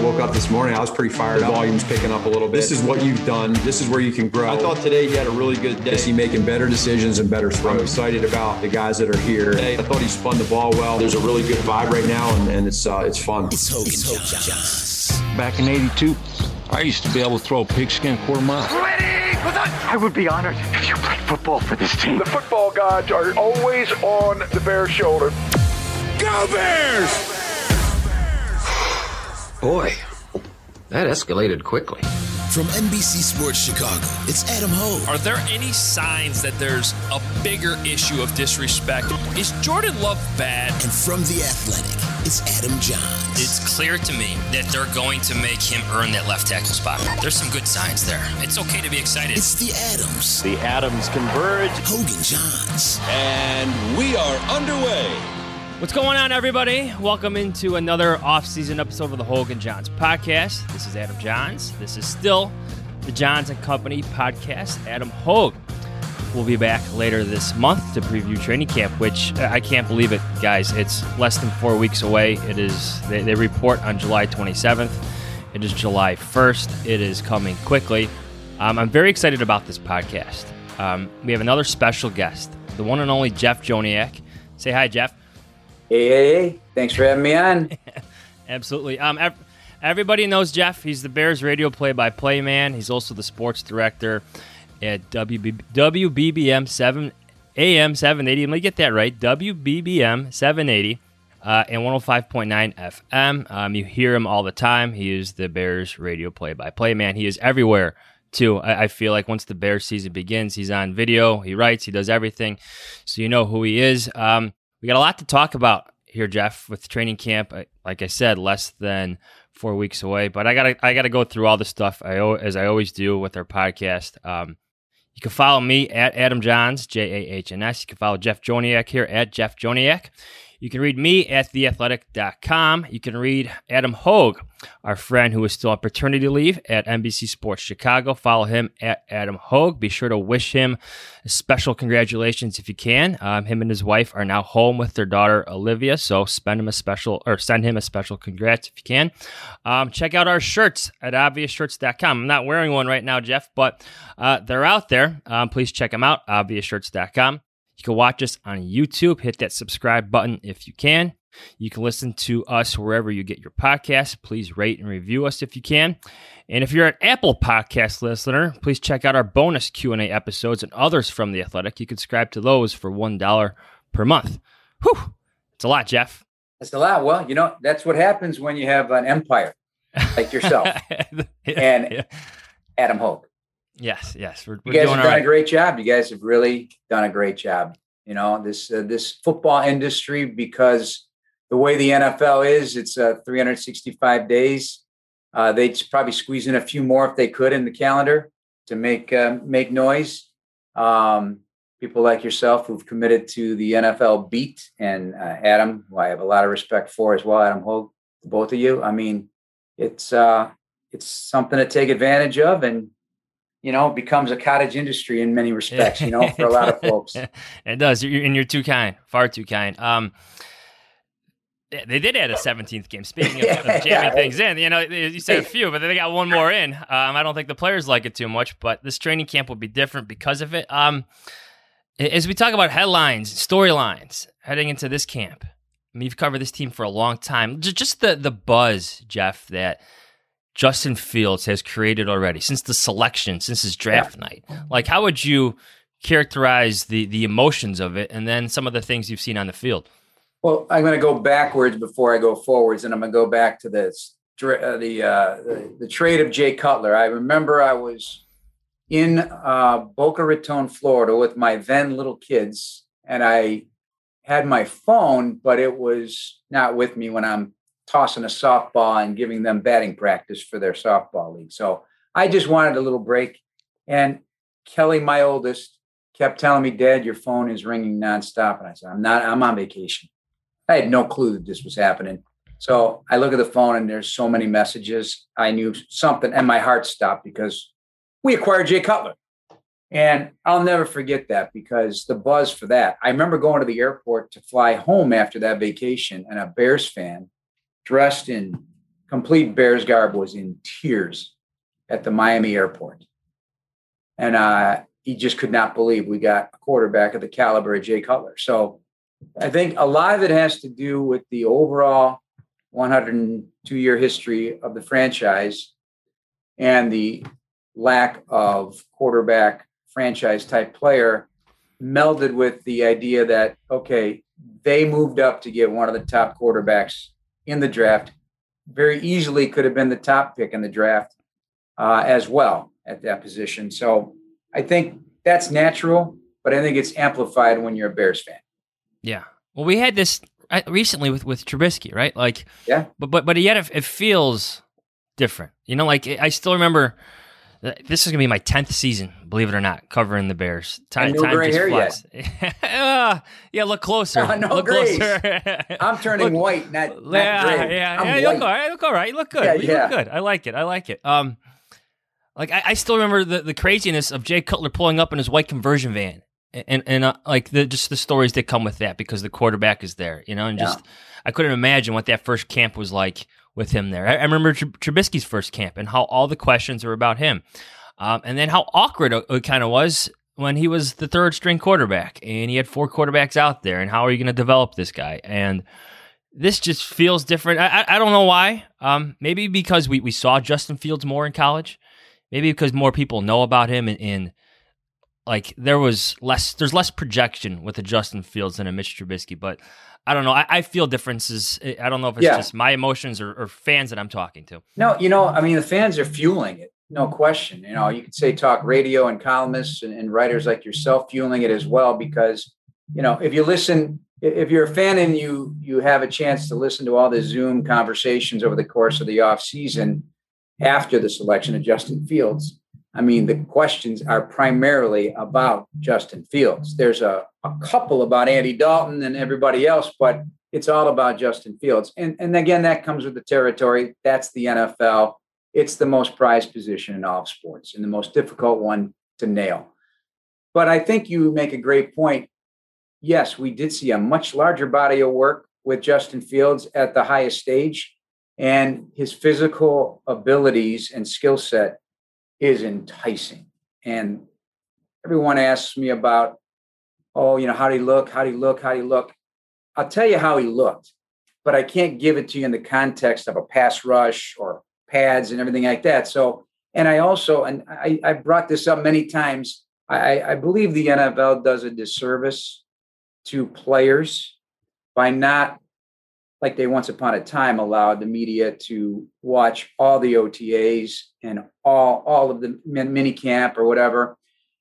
Woke up this morning, I was pretty fired the up. Volume's picking up a little bit. This is what you've done. This is where you can grow. I thought today he had a really good day. Is he making better decisions and better throws? I'm excited about the guys that are here. Today, I thought he spun the ball well. There's a really good vibe right now, and, and it's uh, it's fun. It's Hogan, it's Hogan Johnson. Back in '82, I used to be able to throw a pigskin quarter mile. Ready? I would be honored if you played football for this team. The football gods are always on the Bears' shoulder. Go Bears! Boy, that escalated quickly. From NBC Sports Chicago, it's Adam Hoge. Are there any signs that there's a bigger issue of disrespect? Is Jordan Love bad? And from The Athletic, it's Adam Jahns. It's clear to me that they're going to make him earn that left tackle spot. There's some good signs there. It's okay to be excited. It's the Adams. The Adams converge. Hoge and Jahns. And we are underway. What's going on, everybody? Welcome into another off-season episode of the Hoge and Jahns podcast. This is Adam Jahns. This is still the Jahns and Company podcast. Adam Hoge will be back later this month to preview training camp, which uh, I can't believe it, guys. It's less than four weeks away. It is. They, they report on July 27th. It is July 1st. It is coming quickly. Um, I'm very excited about this podcast. Um, we have another special guest, the one and only Jeff Joniak. Say hi, Jeff. Hey, hey, hey. Thanks for having me on. Absolutely. Um, ev- everybody knows Jeff. He's the Bears radio play by play man. He's also the sports director at WB- WBBM 7 AM 780. Let me get that right. WBBM 780 uh, and 105.9 FM. Um, you hear him all the time. He is the Bears radio play by play man. He is everywhere too. I, I, feel like once the Bears season begins, he's on video, he writes, he does everything. So you know who he is. Um, we got a lot to talk about here, Jeff, with training camp. Like I said, less than four weeks away. But I gotta I gotta go through all the stuff I as I always do with our podcast. Um, you can follow me at Adam Jahns J A H N S. You can follow Jeff Joniak here at Jeff Joniak. You can read me at theathletic.com. You can read Adam Hoge, our friend who is still on paternity leave at NBC Sports Chicago. Follow him at Adam Hoge. Be sure to wish him special congratulations if you can. Um, him and his wife are now home with their daughter Olivia, so spend him a special or send him a special congrats if you can. Um, check out our shirts at obviousshirts.com. I'm not wearing one right now, Jeff, but uh, they're out there. Um, please check them out, obviousshirts.com. You can watch us on YouTube. Hit that subscribe button if you can. You can listen to us wherever you get your podcasts. Please rate and review us if you can. And if you're an Apple Podcast listener, please check out our bonus Q&A episodes and others from The Athletic. You can subscribe to those for $1 per month. Whew, it's a lot, Jeff. That's a lot. Well, you know, that's what happens when you have an empire like yourself and yeah. Adam Hoge. Yes, yes, we're, we're you guys have done right. a great job. You guys have really done a great job. You know this uh, this football industry because the way the NFL is, it's uh, 365 days. Uh, they'd probably squeeze in a few more if they could in the calendar to make uh, make noise. Um, people like yourself who've committed to the NFL beat, and uh, Adam, who I have a lot of respect for as well. Adam Hoge, both of you. I mean, it's uh, it's something to take advantage of, and you know, becomes a cottage industry in many respects, you know, for a lot of folks. it does. and you're too kind, far too kind. Um, they did add a 17th game. Speaking of, of jamming yeah. things in, you know, you said a few, but they got one more in. Um, I don't think the players like it too much, but this training camp will be different because of it. Um, as we talk about headlines, storylines heading into this camp, I mean, you've covered this team for a long time. Just the the buzz, Jeff, that Justin Fields has created already since the selection, since his draft night. Like, how would you characterize the the emotions of it, and then some of the things you've seen on the field? Well, I'm going to go backwards before I go forwards, and I'm going to go back to this uh, the, uh, the, the trade of Jay Cutler. I remember I was in uh, Boca Raton, Florida, with my then little kids, and I had my phone, but it was not with me when I'm tossing a softball and giving them batting practice for their softball league. So I just wanted a little break. And Kelly, my oldest, kept telling me, Dad, your phone is ringing nonstop. And I said, I'm not, I'm on vacation. I had no clue that this was happening. So I look at the phone and there's so many messages. I knew something and my heart stopped because we acquired Jay Cutler. And I'll never forget that because the buzz for that. I remember going to the airport to fly home after that vacation, and a Bears fan dressed in complete Bears garb was in tears at the Miami airport. And uh, he just could not believe we got a quarterback of the caliber of Jay Cutler. So I think a lot of it has to do with the overall 102 year history of the franchise and the lack of quarterback franchise type player melded with the idea that, okay, they moved up to get one of the top quarterbacks in the draft. Very easily could have been the top pick in the draft uh, as well at that position. So I think that's natural, but I think it's amplified when you're a Bears fan. Yeah. Well, we had this uh, recently with with Trubisky, right? Like, yeah. But but but yet it, it feels different. You know, like I still remember. This is gonna be my tenth season, believe it or not, covering the Bears. Time, no time gray hair flies. yet. uh, yeah, look closer. Uh, no look closer. I'm turning look, white, not, not yeah, gray. Yeah, I'm yeah. You look all right. Look all right. You look good. Yeah, you yeah. look good. I like it. I like it. Um, like I, I still remember the, the craziness of Jay Cutler pulling up in his white conversion van and and uh, like the just the stories that come with that because the quarterback is there, you know, and yeah. just I couldn't imagine what that first camp was like with him there. I, I remember Trubisky's first camp and how all the questions were about him, um, and then how awkward it, it kind of was when he was the third string quarterback and he had four quarterbacks out there, and how are you going to develop this guy? And this just feels different. I, I, I don't know why. Um, maybe because we, we saw Justin Fields more in college. Maybe because more people know about him and, and like there was less there's less projection with a Justin Fields than a Mitch Trubisky, but I don't know. I, I feel differences. I don't know if it's yeah. just my emotions or, or, fans that I'm talking to. No, you know, I mean, the fans are fueling it, no question. You know, you could say talk radio and columnists and, and writers like yourself fueling it as well, because you know, if you listen, if you're a fan and you you have a chance to listen to all the Zoom conversations over the course of the off season after the selection of Justin Fields, I mean, the questions are primarily about Justin Fields. There's a, a couple about Andy Dalton and everybody else, but it's all about Justin Fields. And, and again, that comes with the territory. That's the NFL. It's the most prized position in all of sports and the most difficult one to nail. But I think you make a great point. Yes, we did see a much larger body of work with Justin Fields at the highest stage, and his physical abilities and skill set is enticing. And everyone asks me about, oh, you know, how do he look? How do he look? How do he look? I'll tell you how he looked, but I can't give it to you in the context of a pass rush or pads and everything like that. So, and I also, and I, I brought this up many times. I, I believe the NFL does a disservice to players by not like they once upon a time allowed the media to watch all the OTAs and all all of the mini camp or whatever.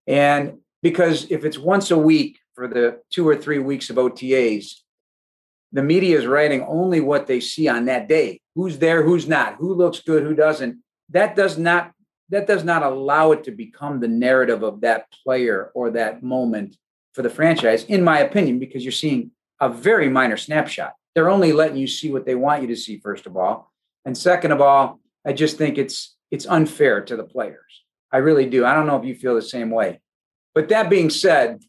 And because if it's once a week for the two or three weeks of OTAs, the media is writing only what they see on that day. Who's there, who's not, who looks good, who doesn't. That does not that does not allow it to become the narrative of that player or that moment for the franchise, in my opinion, because you're seeing a very minor snapshot they're only letting you see what they want you to see first of all. And second of all i just think it's it's unfair to the players. I really do. I don't know if you feel the same way. But that being said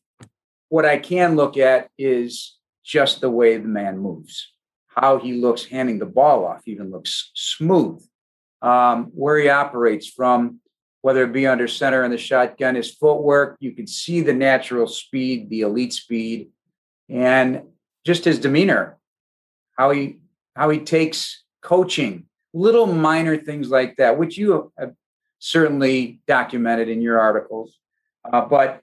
what i can look at is just the way the man moves. How he looks handing the ball off, even looks smooth. Um, where he operates from, whether it be under center in the shotgun, his footwork, you can see the natural speed, the elite speed, and just his demeanor, how he how he takes coaching, little minor things like that, which you have certainly documented in your articles. Uh, but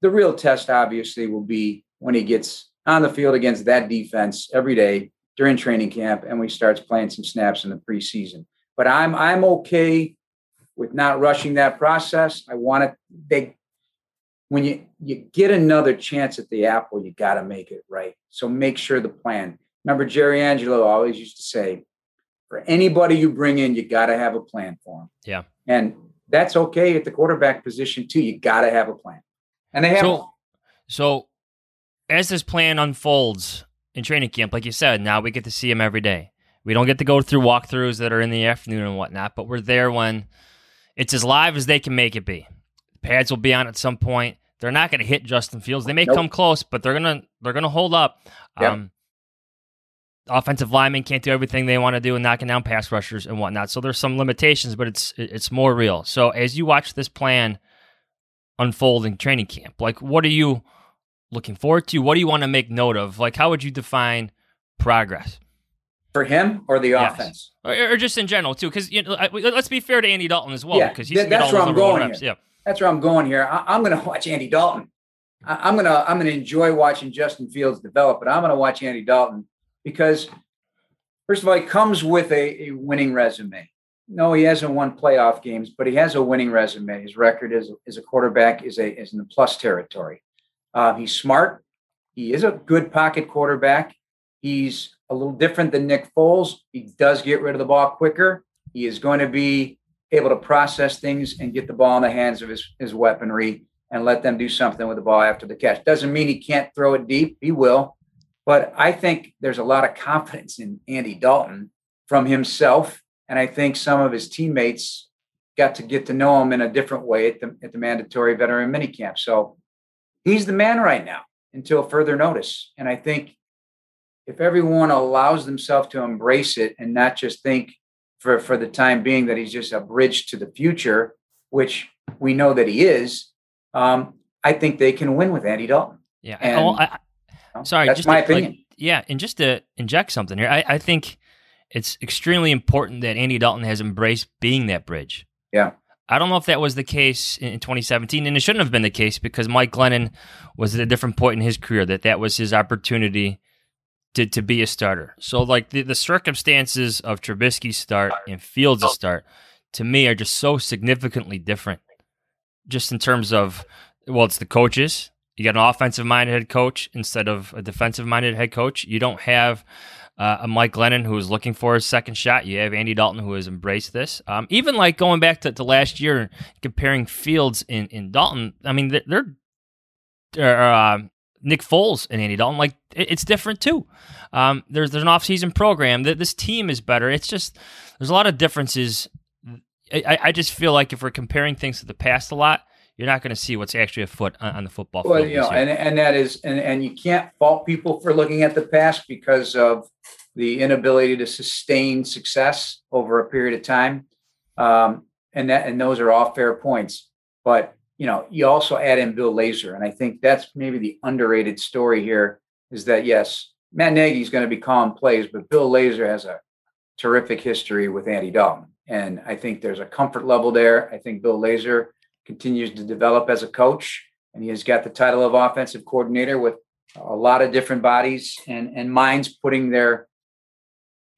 the real test, obviously, will be when he gets on the field against that defense every day during training camp, and we starts playing some snaps in the preseason. But I'm I'm okay with not rushing that process. I want to they when you you get another chance at the apple, you got to make it right. So make sure the plan. Remember, Jerry Angelo always used to say, for anybody you bring in, you got to have a plan for them. Yeah, and that's okay at the quarterback position too. You got to have a plan, and they have. So, so as this plan unfolds in training camp, like you said, now we get to see him every day. We don't get to go through walkthroughs that are in the afternoon and whatnot, but we're there when it's as live as they can make it be. Pads will be on at some point. They're not going to hit Justin Fields. They may nope. come close, but they're gonna they're gonna hold up. Yep. Um, offensive linemen can't do everything they want to do and knocking down pass rushers and whatnot. So there's some limitations, but it's it's more real. So as you watch this plan unfold in training camp, like what are you looking forward to? What do you want to make note of? Like how would you define progress? For him or the yes. offense, or, or, just in general too? Because you know, let's be fair to Andy Dalton as well. Because yeah, that's where I'm going here. Yeah, that's where I'm going here. I, am going to watch Andy Dalton. I, am going to I'm going to enjoy watching Justin Fields develop, but I'm going to watch Andy Dalton because, first of all, he comes with a, a winning resume. No, he hasn't won playoff games, but he has a winning resume. His record as, a quarterback is a is in the plus territory. Uh, he's smart. He is a good pocket quarterback. He's a little different than Nick Foles. He does get rid of the ball quicker. He is going to be able to process things and get the ball in the hands of his, his weaponry and let them do something with the ball after the catch. Doesn't mean he can't throw it deep. He will. But I think there's a lot of confidence in Andy Dalton from himself. And I think some of his teammates got to get to know him in a different way at the, at the mandatory veteran minicamp. So he's the man right now until further notice. And I think if everyone allows themselves to embrace it and not just think for, for the time being that he's just a bridge to the future, which we know that he is, um, I think they can win with Andy Dalton. Yeah. And, oh, I, sorry, that's my opinion. Like, yeah, and just to inject something here, I, I think it's extremely important that Andy Dalton has embraced being that bridge. Yeah. I don't know if that was the case in 2017, and it shouldn't have been the case because Mike Glennon was at a different point in his career that that was his opportunity to, to be a starter. So, like the, the circumstances of Trubisky's start and Fields' oh. start to me are just so significantly different. Just in terms of, well, it's the coaches. You got an offensive minded head coach instead of a defensive minded head coach. You don't have uh, a Mike Glennon who is looking for his second shot. You have Andy Dalton who has embraced this. Um, even like going back to, to last year, comparing Fields in, in Dalton, I mean, they're, they're uh, Nick Foles and Andy Dalton, like it, it's different too. Um, there's there's an offseason program that this team is better. It's just there's a lot of differences. I, I just feel like if we're comparing things to the past a lot, you're not going to see what's actually afoot on, on the football well, field. you know, and, and that is, and, and you can't fault people for looking at the past because of the inability to sustain success over a period of time. Um, and that, and those are all fair points. But you know, you also add in Bill Lazor, and I think that's maybe the underrated story here is that yes, Matt Nagy is going to be calling plays, but Bill Lazor has a terrific history with Andy Dalton, and I think there's a comfort level there. I think Bill Lazor continues to develop as a coach, and he has got the title of offensive coordinator with a lot of different bodies and and minds putting their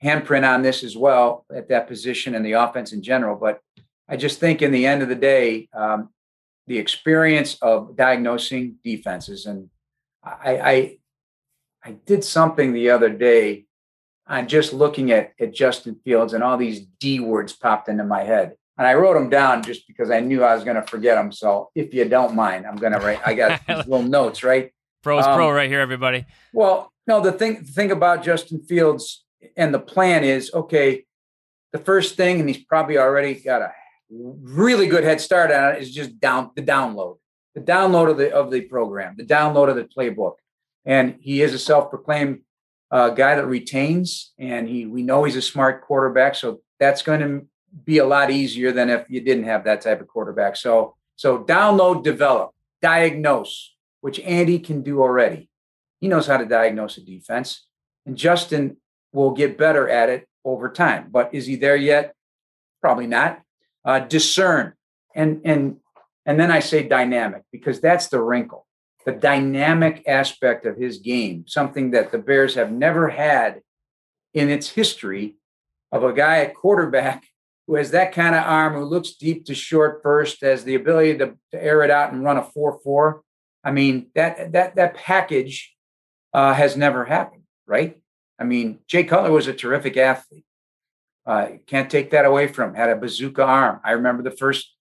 handprint on this as well at that position and the offense in general. But I just think in the end of the day, um, the experience of diagnosing defenses. And I, I, I did something the other day on just looking at, at Justin Fields and all these D words popped into my head. And I wrote them down just because I knew I was going to forget them. So if you don't mind, I'm going to write, I got these little notes, right? Pro's um, pro right here, everybody. Well, no, the thing, the thing about Justin Fields and the plan is, okay, the first thing, and he's probably already got a really good head start on it is just down the download, the download of the of the program, the download of the playbook. And he is a self-proclaimed a guy that retains, and he we know he's a smart quarterback. So that's going to be a lot easier than if you didn't have that type of quarterback. So so download, develop, diagnose, which Andy can do already. He knows how to diagnose a defense, and Justin will get better at it over time. But is he there yet? Probably not. Uh, discern and and and then I say dynamic because that's the wrinkle, the dynamic aspect of his game, something that the Bears have never had in its history of a guy at quarterback who has that kind of arm, who looks deep to short first, has the ability to, to air it out and run a 4-4. I mean, that that that package uh, has never happened, right? I mean, Jay Cutler was a terrific athlete. Uh, can't take that away from him. Had a bazooka arm. I remember the first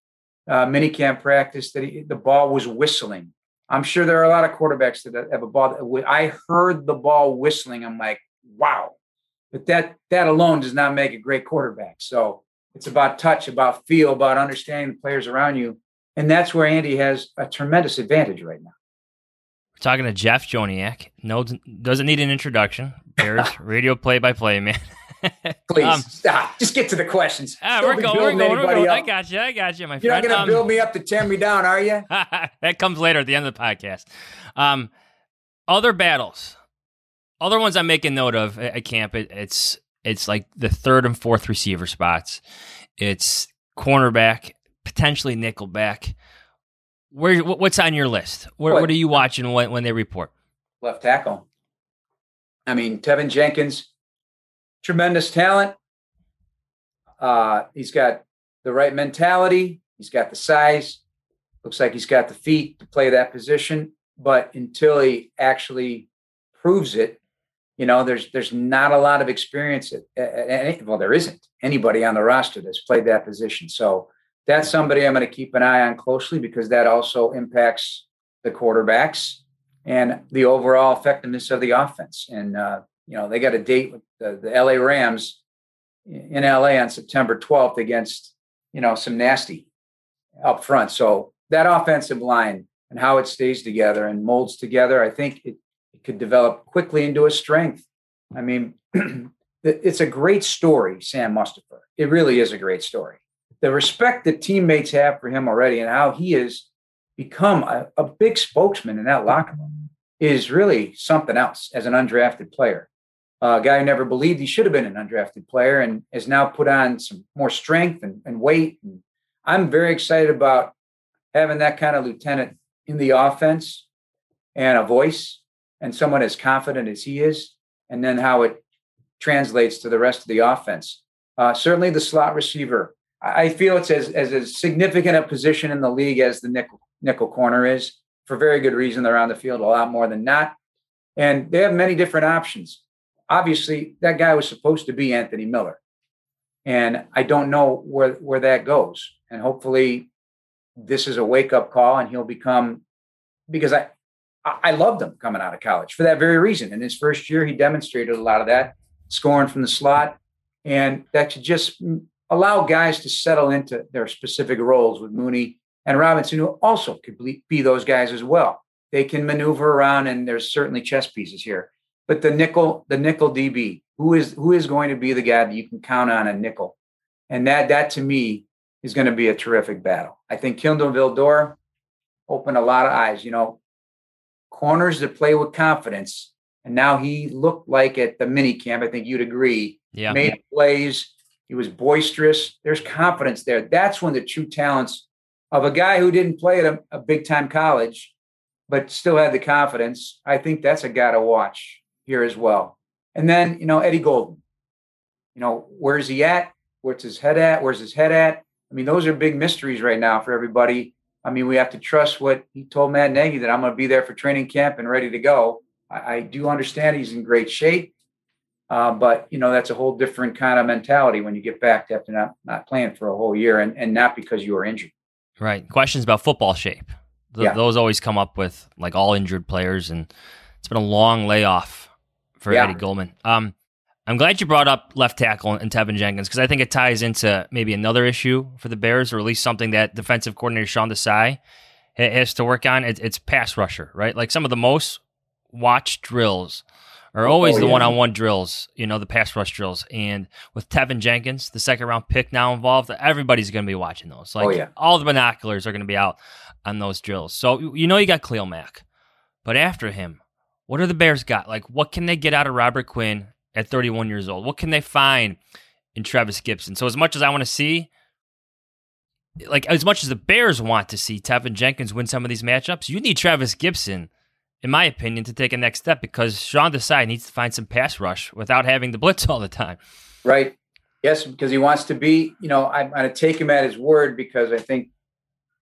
uh, minicamp practice that he, the ball was whistling. I'm sure there are a lot of quarterbacks that have a ball. That, I heard the ball whistling. I'm like, wow. But that that alone does not make a great quarterback. So it's about touch, about feel, about understanding the players around you, and that's where Andy has a tremendous advantage right now. We're talking to Jeff Joniak. No, doesn't need an introduction. Bears radio play-by-play man. Please um, stop. Just get to the questions. Ah, we're going. We're going. We're going. I got you. I got you, my You're friend. You're not going to um, build me up to tear me down, are you? that comes later at the end of the podcast. Um, other battles, other ones I'm making note of at camp. It, it's it's like the third and fourth receiver spots. It's cornerback, potentially nickelback. Where what's on your list? Where, what? what are you watching when, when they report? Left tackle. I mean, Teven Jenkins tremendous talent. Uh, he's got the right mentality. He's got the size. Looks like he's got the feet to play that position. But until he actually proves it, you know, there's there's not a lot of experience. At, well, there isn't anybody on the roster that's played that position. So that's somebody I'm going to keep an eye on closely because that also impacts the quarterbacks and the overall effectiveness of the offense. And uh, you know, they got a date with the, the LA Rams in LA on September 12th against, you know, some nasty up front. So that offensive line and how it stays together and molds together, I think it, it could develop quickly into a strength. I mean, it's a great story, Sam Mustipher. It really is a great story. The respect that teammates have for him already and how he has become a, a big spokesman in that locker room is really something else as an undrafted player a guy who never believed he should have been an undrafted player and has now put on some more strength and, and weight. And I'm very excited about having that kind of lieutenant in the offense and a voice and someone as confident as he is, and then how it translates to the rest of the offense. Uh, certainly the slot receiver. I feel it's as, as, as significant a position in the league as the nickel, nickel corner is for very good reason. They're on the field a lot more than not. And they have many different options obviously that guy was supposed to be Anthony Miller. And I don't know where, where that goes. And hopefully this is a wake up call and he'll become because I I loved him coming out of college for that very reason. In his first year, he demonstrated a lot of that, scoring from the slot, and that should just allow guys to settle into their specific roles with Mooney and Robinson, who also could be those guys as well. They can maneuver around, and there's certainly chess pieces here. But the nickel, the nickel DB, who is who is going to be the guy that you can count on a nickel? And that that to me is going to be a terrific battle. I think Kindle Vildor opened a lot of eyes. You know, corners that play with confidence. And now he looked like at the mini camp, I think you'd agree, yeah. made plays. He was boisterous. There's confidence there. That's when the true talents of a guy who didn't play at a, a big time college, but still had the confidence. I think that's a guy to watch here as well. And then, you know, Eddie Goldman, you know, where's he at? Where's his head at? Where's his head at? I mean, those are big mysteries right now for everybody. I mean, we have to trust what he told Matt Nagy that I'm going to be there for training camp and ready to go. I, I do understand he's in great shape, uh, but you know that's a whole different kind of mentality when you get back after not not playing for a whole year and, and not because you were injured. Right. Questions about football shape. Th- yeah. Those always come up with like all injured players, and it's been a long layoff for yeah. Eddie Goldman. Um, I'm glad you brought up left tackle and Teven Jenkins because I think it ties into maybe another issue for the Bears, or at least something that defensive coordinator Sean Desai has to work on. it's pass rusher, right? Like some of the most watched drills are oh, always oh, the yeah. one-on-one drills, you know, the pass rush drills. And with Teven Jenkins, the second round pick now involved, everybody's going to be watching those. Oh, like oh, yeah. all the binoculars are going to be out on those drills. So you know you got Khalil Mack, but after him, what are the Bears got? Like what can they get out of Robert Quinn at 31 years old? What can they find in Trevis Gipson? So as much as I want to see like as much as the Bears want to see Teven Jenkins win some of these matchups, you need Trevis Gipson, in my opinion, to take a next step because Sean Desai needs to find some pass rush without having the blitz all the time. Right. Yes, because he wants to be. You know, I'm going to take him at his word because I think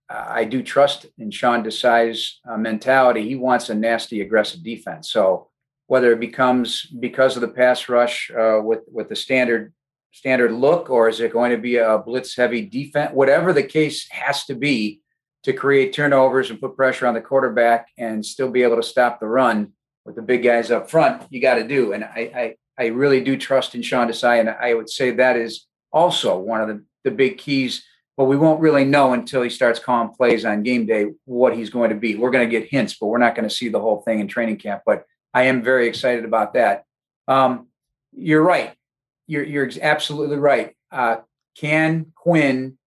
uh, I do trust in Sean Desai's uh, mentality. He wants a nasty, aggressive defense. So whether it becomes because of the pass rush uh, with with the standard standard look, or is it going to be a blitz heavy defense? Whatever the case has to be to create turnovers and put pressure on the quarterback and still be able to stop the run with the big guys up front, you got to do. And I, I, I really do trust in Sean Desai, and I would say that is also one of the, the big keys. But we won't really know until he starts calling plays on game day what he's going to be. We're going to get hints, but we're not going to see the whole thing in training camp. But I am very excited about that. Um, you're right you're you're absolutely right. Uh, can Quinn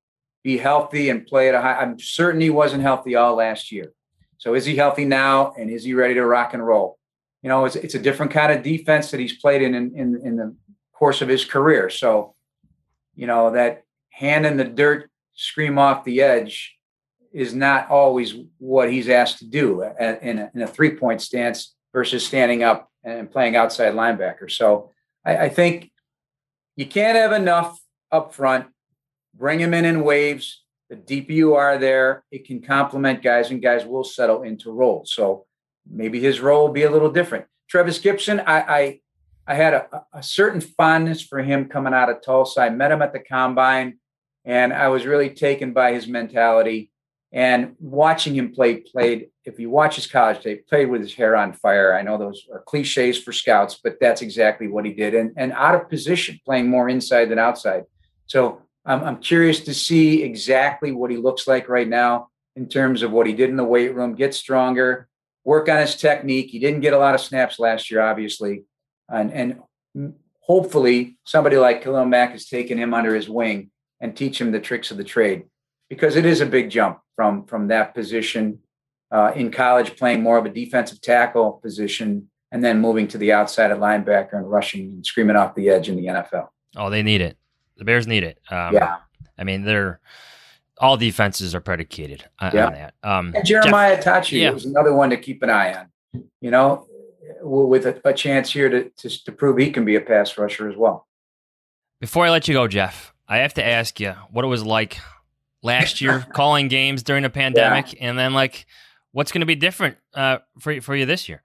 be healthy and play at a high? I'm certain he wasn't healthy all last year. So is he healthy now, and is he ready to rock and roll? You know, it's it's a different kind of defense that he's played in in in, in the course of his career. So, you know, that hand in the dirt, scream off the edge is not always what he's asked to do in a, in a three point stance versus standing up and playing outside linebacker. So I, I think you can't have enough up front. Bring them in in waves. The deeper you are there, it can complement guys, and guys will settle into roles. So maybe his role will be a little different. Trevis Gipson, I I, I had a, a certain fondness for him coming out of Tulsa. I met him at the combine, and I was really taken by his mentality and watching him play. Played if you watch his college tape, played with his hair on fire. I know those are cliches for scouts, but that's exactly what he did. And, and out of position, playing more inside than outside. So I'm, I'm curious to see exactly what he looks like right now in terms of what he did in the weight room, get stronger, work on his technique. He didn't get a lot of snaps last year, obviously. And, and hopefully somebody like Khalil Mack has taken him under his wing and teach him the tricks of the trade because it is a big jump from, from that position uh, in college playing more of a defensive tackle position and then moving to the outside of linebacker and rushing and screaming off the edge in the NFL. Oh, they need it. The Bears need it. Um, yeah. I mean, they're all defenses are predicated on, yeah. on that. Um, and Jeremiah Jeff, Attaochu yeah. was another one to keep an eye on. You know, with a, a chance here to, to to prove he can be a pass rusher as well. Before I let you go, Jeff, I have to ask you what it was like last year calling games during a pandemic, yeah. and then like What's going to be different uh, for for you this year?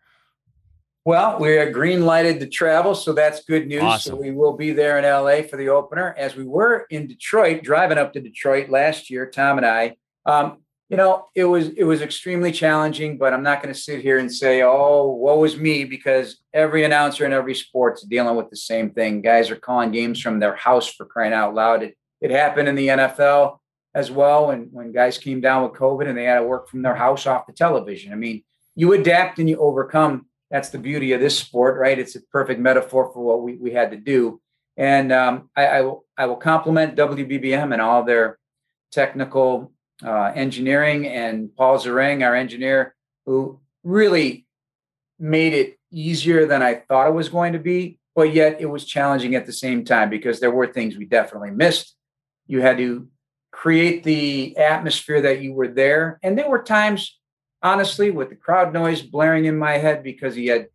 Well, we're green lighted to travel, so that's good news. Awesome. So we will be there in LA for the opener, as we were in Detroit, driving up to Detroit last year. Tom and I, um, you know, it was it was extremely challenging. But I'm not going to sit here and say, "Oh, woe is me," because every announcer in every sport's dealing with the same thing. Guys are calling games from their house for crying out loud. It it happened in the NFL as well. And when guys came down with COVID and they had to work from their house off the television. I mean, you adapt and you overcome. That's the beauty of this sport, right? It's a perfect metaphor for what we, we had to do. And um, I, I, will I will compliment WBBM and all their technical uh, engineering and Paul Zarang, our engineer, who really made it easier than I thought it was going to be. But yet it was challenging at the same time because there were things we definitely missed. You had to create the atmosphere that you were there. And there were times, honestly, with the crowd noise blaring in my head because he had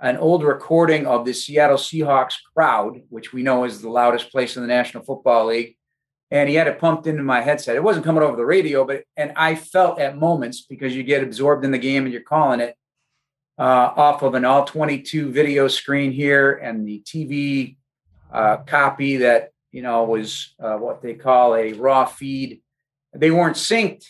an old recording of the Seattle Seahawks crowd, which we know is the loudest place in the National Football League. And he had it pumped into my headset. It wasn't coming over the radio, but and I felt at moments because you get absorbed in the game and you're calling it uh, off of an all 22 video screen here and the TV uh, copy that you know, was uh, what they call a raw feed. They weren't synced.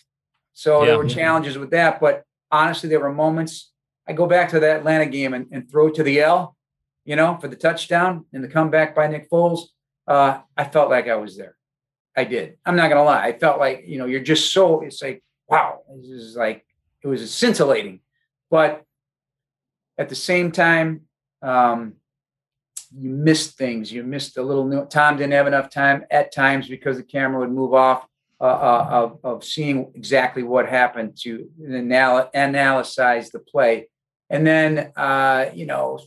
So yeah. there were challenges with that. But honestly, there were moments. I go back to that Atlanta game and, and throw to the L, you know, for the touchdown and the comeback by Nick Foles. Uh, I felt like I was there. I did. I'm not gonna lie. I felt like, you know, you're just so it's like, wow, this is like it was scintillating. But at the same time, um, you missed things. You missed a little. Tom didn't have enough time at times because the camera would move off uh, uh, of, of seeing exactly what happened to anal- analyze the play. And then, uh, you know,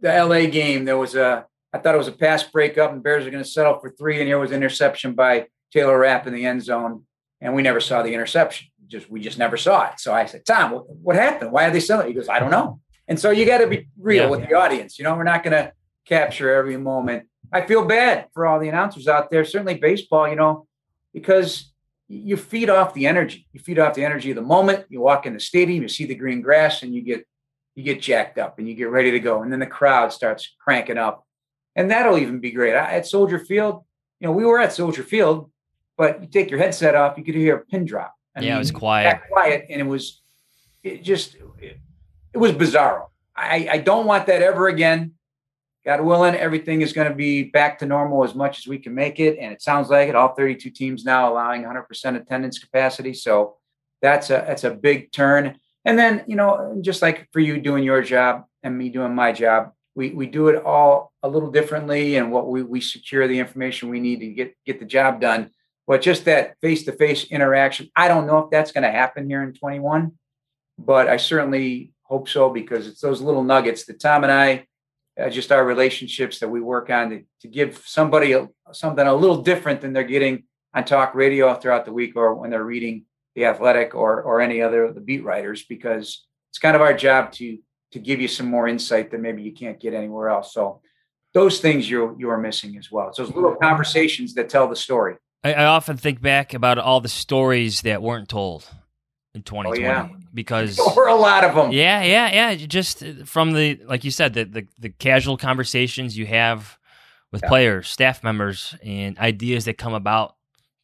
the LA game, there was a, I thought it was a pass breakup and Bears are going to settle for three. And here was an interception by Taylor Rapp in the end zone. And we never saw the interception. Just, we just never saw it. So I said, Tom, what, what happened? Why are they selling? He goes, I don't know. And so you got to be real yeah. with the audience. You know, we're not going to capture every moment. I feel bad for all the announcers out there, certainly baseball, you know, because you feed off the energy. You feed off the energy of the moment. You walk in the stadium, you see the green grass, and you get you get jacked up and you get ready to go. And then the crowd starts cranking up. And that'll even be great. I, At Soldier Field, you know, we were at Soldier Field, but you take your headset off, you could hear a pin drop. I yeah, mean, it was quiet. Quiet, and it was it just it, it was bizarre. I, I don't want that ever again. God willing, everything is going to be back to normal as much as we can make it. And it sounds like it. All 32 teams now allowing 100% attendance capacity. So that's a that's a big turn. And then you know, just like for you doing your job and me doing my job, we we do it all a little differently, and what we we secure the information we need to get get the job done. But just that face to face interaction, I don't know if that's going to happen here in 21, but I certainly hope so because it's those little nuggets that Tom and I uh, just our relationships that we work on to, to give somebody a, something a little different than they're getting on talk radio throughout the week or when they're reading the athletic or or any other of the beat writers because it's kind of our job to to give you some more insight that maybe you can't get anywhere else. So those things you're you are missing as well. It's those little conversations that tell the story. I often think back about all the stories that weren't told in 2020 oh, yeah. because there were a lot of them. Yeah, yeah, yeah. Just from the like you said, the the, the casual conversations you have with yeah. players, staff members, and ideas that come about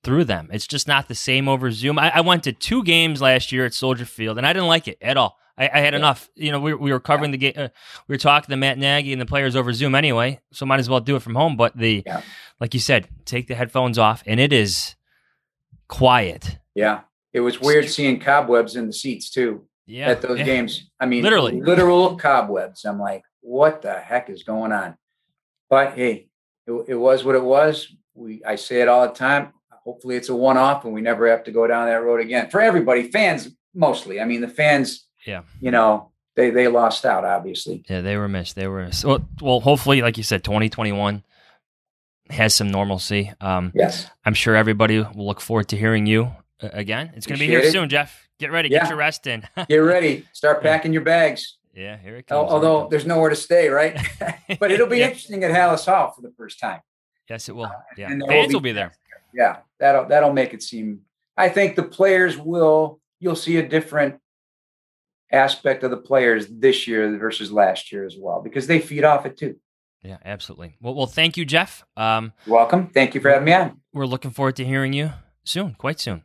through them. It's just not the same over Zoom. I, I went to two games last year at Soldier Field, and I didn't like it at all. I, I had yeah. enough. You know, we, we were covering the game. Uh, we were talking to Matt Nagy and the players over Zoom anyway, so might as well do it from home. But the, like you said, take the headphones off, and it is quiet. Yeah, it was weird seeing cobwebs in the seats too. Yeah, at those yeah. games. I mean, literally, literal cobwebs. I'm like, what the heck is going on? But hey, it, it was what it was. We I say it all the time. Hopefully, it's a one-off, and we never have to go down that road again. For everybody, fans mostly. I mean, the fans. Yeah. You know, they they lost out obviously. Yeah, they were missed. They were missed. Well, well, hopefully, like you said, 2021 has some normalcy. Um, yes, I'm sure everybody will look forward to hearing you again. It's going to be here it. soon, Jeff. Get ready. Yeah. Get your rest in. get ready. Start packing your bags. Yeah, here it comes. Although comes. there's nowhere to stay, right? but it'll be yeah. interesting at Halas Hall for the first time. Yes, it will. Uh, yeah, fans will be, will be there. Yeah, that'll that'll make it seem. I think the players will. You'll see a different aspect of the players this year versus last year as well because they feed off it too. Yeah, absolutely. Well, well, thank you, Jeff. Um, welcome. Thank you for having me on. We're looking forward to hearing you soon, quite soon.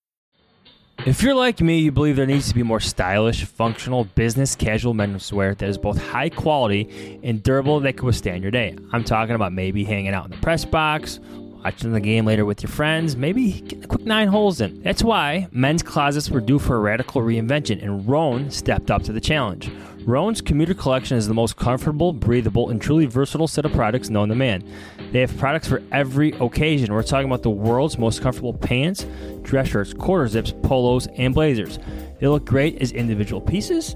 If you're like me, you believe there needs to be more stylish, functional, business casual menswear that is both high quality and durable that can withstand your day. I'm talking about maybe hanging out in the press box, watching the game later with your friends, maybe getting a quick nine holes in. That's why men's closets were due for a radical reinvention, and Rhone stepped up to the challenge. Rhone's commuter collection is the most comfortable, breathable, and truly versatile set of products known to man. They have products for every occasion. We're talking about the world's most comfortable pants, dress shirts, quarter zips, polos, and blazers. They look great as individual pieces,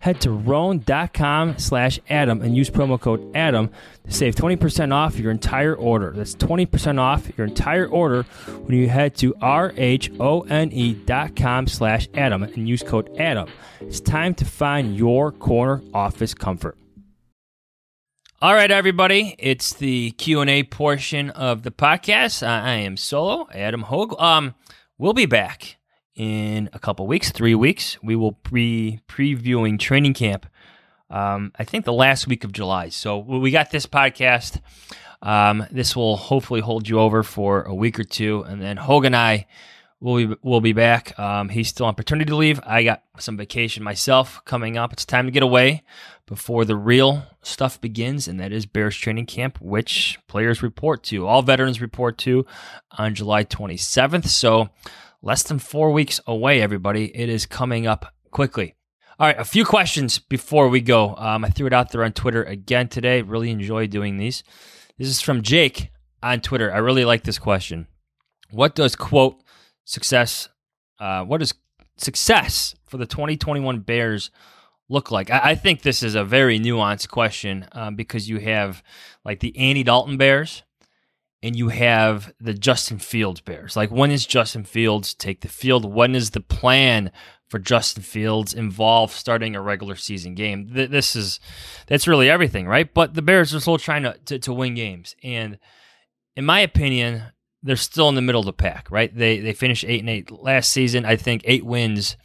head to rhone.com slash adam and use promo code adam to save 20% off your entire order. That's 20% off your entire order when you head to r-h-o-n-e.com slash adam and use code adam. It's time to find your corner office comfort. All right everybody. It's the q&a portion of the podcast. I am solo adam Hoge um we'll be back in a couple weeks, three weeks. We will be previewing training camp. Um, I think the last week of July. So we got this podcast. Um, this will hopefully hold you over for a week or two, and then Hoge and I will be will be back. Um, he's still on paternity leave. I got some vacation myself coming up. It's time to get away before the real stuff begins, and that is Bears training camp, which players report to. All veterans report to on July 27th. So less than four weeks away, everybody. It is coming up quickly. All right, a few questions before we go. Um, I threw it out there on Twitter again today. Really enjoy doing these. This is from Jake on Twitter. I really like this question. What does quote success? Uh, what does success for the 2021 Bears look like? I, I think this is a very nuanced question um, because you have like the Andy Dalton Bears, and you have the Justin Fields Bears. Like, when is Justin Fields take the field? When is the plan for Justin Fields involve starting a regular season game? This is that's really everything, right? But the Bears are still trying to, to, to win games, and in my opinion, they're still in the middle of the pack, right? They they finished eight and eight last season. I think eight wins.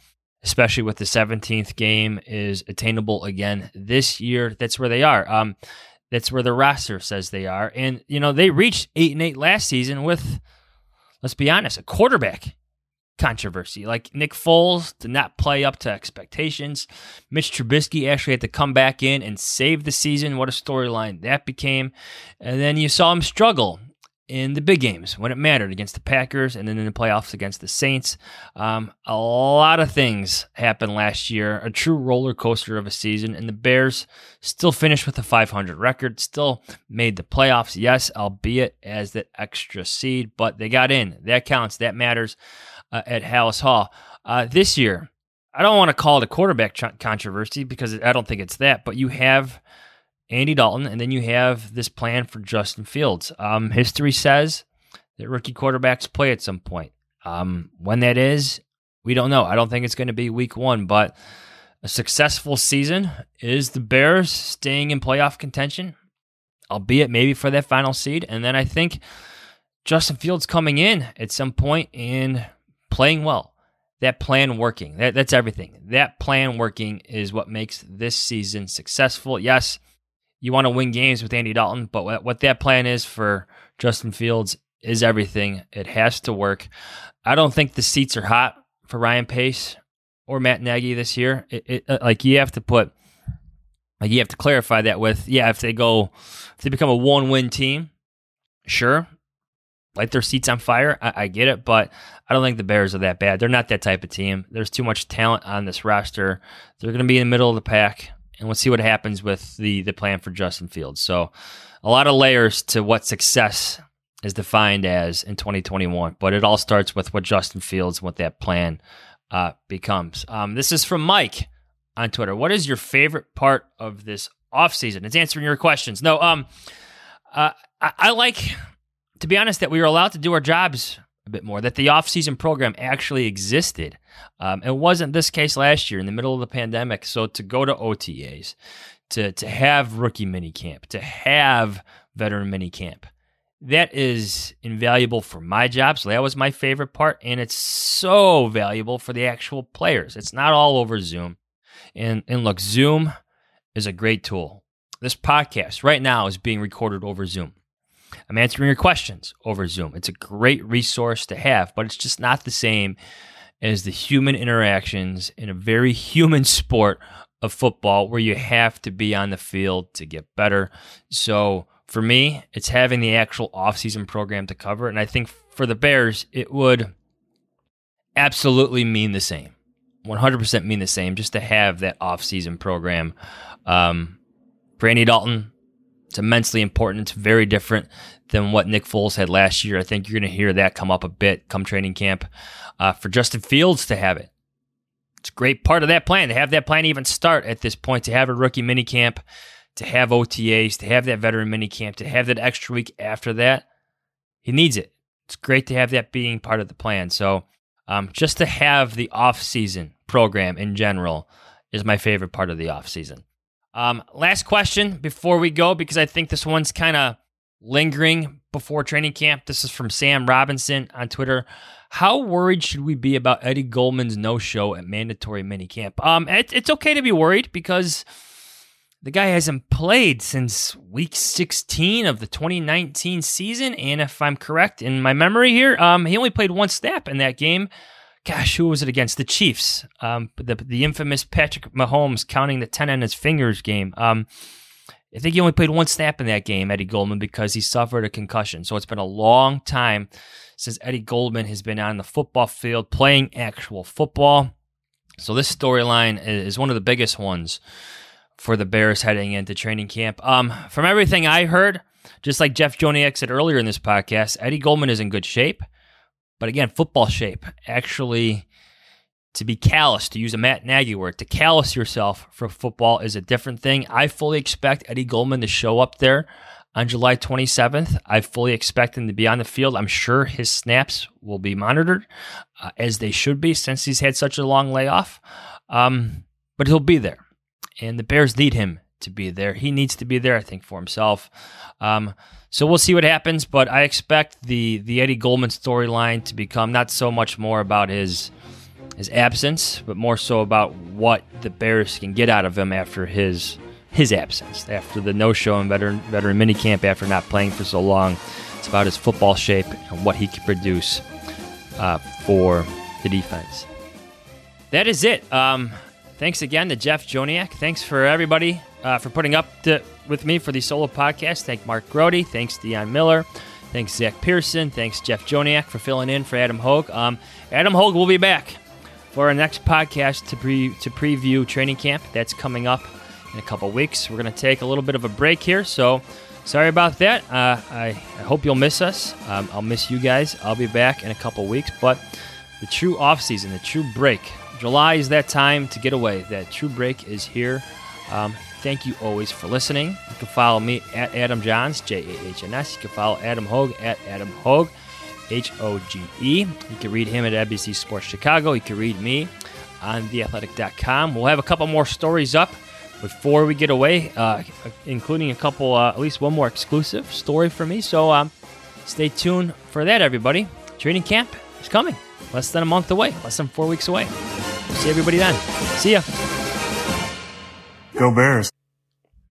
Especially with the 17th game, is attainable again this year. That's where they are. Um, that's where the roster says they are. And, you know, they reached 8 and 8 last season with, let's be honest, a quarterback controversy. Like Nick Foles did not play up to expectations. Mitch Trubisky actually had to come back in and save the season. What a storyline that became. And then you saw him struggle in the big games when it mattered against the Packers and then in the playoffs against the Saints. Um, a lot of things happened last year, a true roller coaster of a season, and the Bears still finished with a 500 record, still made the playoffs, yes, albeit as that extra seed, but they got in. That counts, that matters uh, at Halas Hall. Uh, this year, I don't want to call it a quarterback controversy because I don't think it's that, but you have Andy Dalton, and then you have this plan for Justin Fields. Um, history says that rookie quarterbacks play at some point. Um, when that is, we don't know. I don't think it's going to be week one, but a successful season is the Bears staying in playoff contention, albeit maybe for that final seed. And then I think Justin Fields coming in at some point and playing well. That plan working. That, that's everything. That plan working is what makes this season successful. Yes, you want to win games with Andy Dalton, but what that plan is for Justin Fields is everything. It has to work. I don't think the seats are hot for Ryan Pace or Matt Nagy this year. It, it, uh, like you have to put, like you have to clarify that with, yeah, if they go, if they become a one-win team, sure, light their seats on fire. I, I get it, but I don't think the Bears are that bad. They're not that type of team. There's too much talent on this roster. They're going to be in the middle of the pack and we'll see what happens with the the plan for Justin Fields. So, a lot of layers to what success is defined as in 2021, but it all starts with what Justin Fields, what that plan uh, becomes. Um, this is from Mike on Twitter. What is your favorite part of this offseason? It's answering your questions. No, um, uh, I, I like, to be honest, that we were allowed to do our jobs a bit more, that the offseason program actually existed. Um, it wasn't this case last year in the middle of the pandemic. So to go to OTAs, to, to have rookie mini camp, to have veteran mini camp, that is invaluable for my job. So that was my favorite part. And it's so valuable for the actual players. It's not all over Zoom. And, and look, Zoom is a great tool. This podcast right now is being recorded over Zoom. I'm answering your questions over Zoom. It's a great resource to have, but it's just not the same as the human interactions in a very human sport of football where you have to be on the field to get better. So for me, it's having the actual offseason program to cover. And I think for the Bears, it would absolutely mean the same. 100% mean the same just to have that offseason program. Um, Andy Dalton, it's immensely important. It's very different than what Nick Foles had last year. I think you're going to hear that come up a bit come training camp. Uh, for Justin Fields to have it, it's a great part of that plan to have that plan even start at this point, to have a rookie mini camp, to have OTAs, to have that veteran mini camp, to have that extra week after that. He needs it. It's great to have that being part of the plan. So, um, just to have the off season program in general is my favorite part of the off season. Um, last question before we go, because I think this one's kind of lingering before training camp. This is from Sam Robinson on Twitter. How worried should we be about Eddie Goldman's no show at mandatory minicamp? Um, it, it's okay to be worried because the guy hasn't played since week 16 of the 2019 season. And if I'm correct in my memory here, um, he only played one snap in that game. Gosh, who was it against? The Chiefs. Um, the, the infamous Patrick Mahomes counting the 10 on his fingers game. Um, I think he only played one snap in that game, Eddie Goldman, because he suffered a concussion. So it's been a long time since Eddie Goldman has been on the football field playing actual football. So this storyline is one of the biggest ones for the Bears heading into training camp. Um, from everything I heard, just like Jeff Joniak said earlier in this podcast, Eddie Goldman is in good shape. But again, football shape actually to be callous, to use a Matt Nagy word, to callous yourself for football is a different thing. I fully expect Eddie Goldman to show up there on July 27th. I fully expect him to be on the field. I'm sure his snaps will be monitored uh, as they should be since he's had such a long layoff. Um, but he'll be there, and the Bears need him to be there. He needs to be there, I think, for himself. Um, so we'll see what happens, but I expect the the Eddie Goldman storyline to become not so much more about his his absence, but more so about what the Bears can get out of him after his his absence, after the no-show and veteran veteran minicamp, after not playing for so long. It's about his football shape and what he can produce uh, for the defense. That is it. Um, thanks again to Jeff Joniak. Thanks for everybody uh, for putting up to, with me for the solo podcast. Thank Mark Grody. Thanks Dion Miller. Thanks Zach Pearson. Thanks Jeff Joniak for filling in for Adam Hoge. Um, Adam Hoge will be back for our next podcast to pre to preview training camp. That's coming up in a couple weeks. We're going to take a little bit of a break here, so sorry about that. Uh, I, I hope you'll miss us. Um, I'll miss you guys. I'll be back in a couple weeks, but the true off season, the true break. July is that time to get away. That true break is here. Um, thank you always for listening. You can follow me at Adam Jahns, J A H N S. You can follow Adam Hoge at Adam Hoge, H O G E. You can read him at NBC Sports Chicago. You can read me on theathletic.com. We'll have a couple more stories up before we get away, uh, including a couple, uh, at least one more exclusive story for me. So um, stay tuned for that, everybody. Training camp is coming. Less than a month away, less than four weeks away. See everybody then. See ya. Go Bears.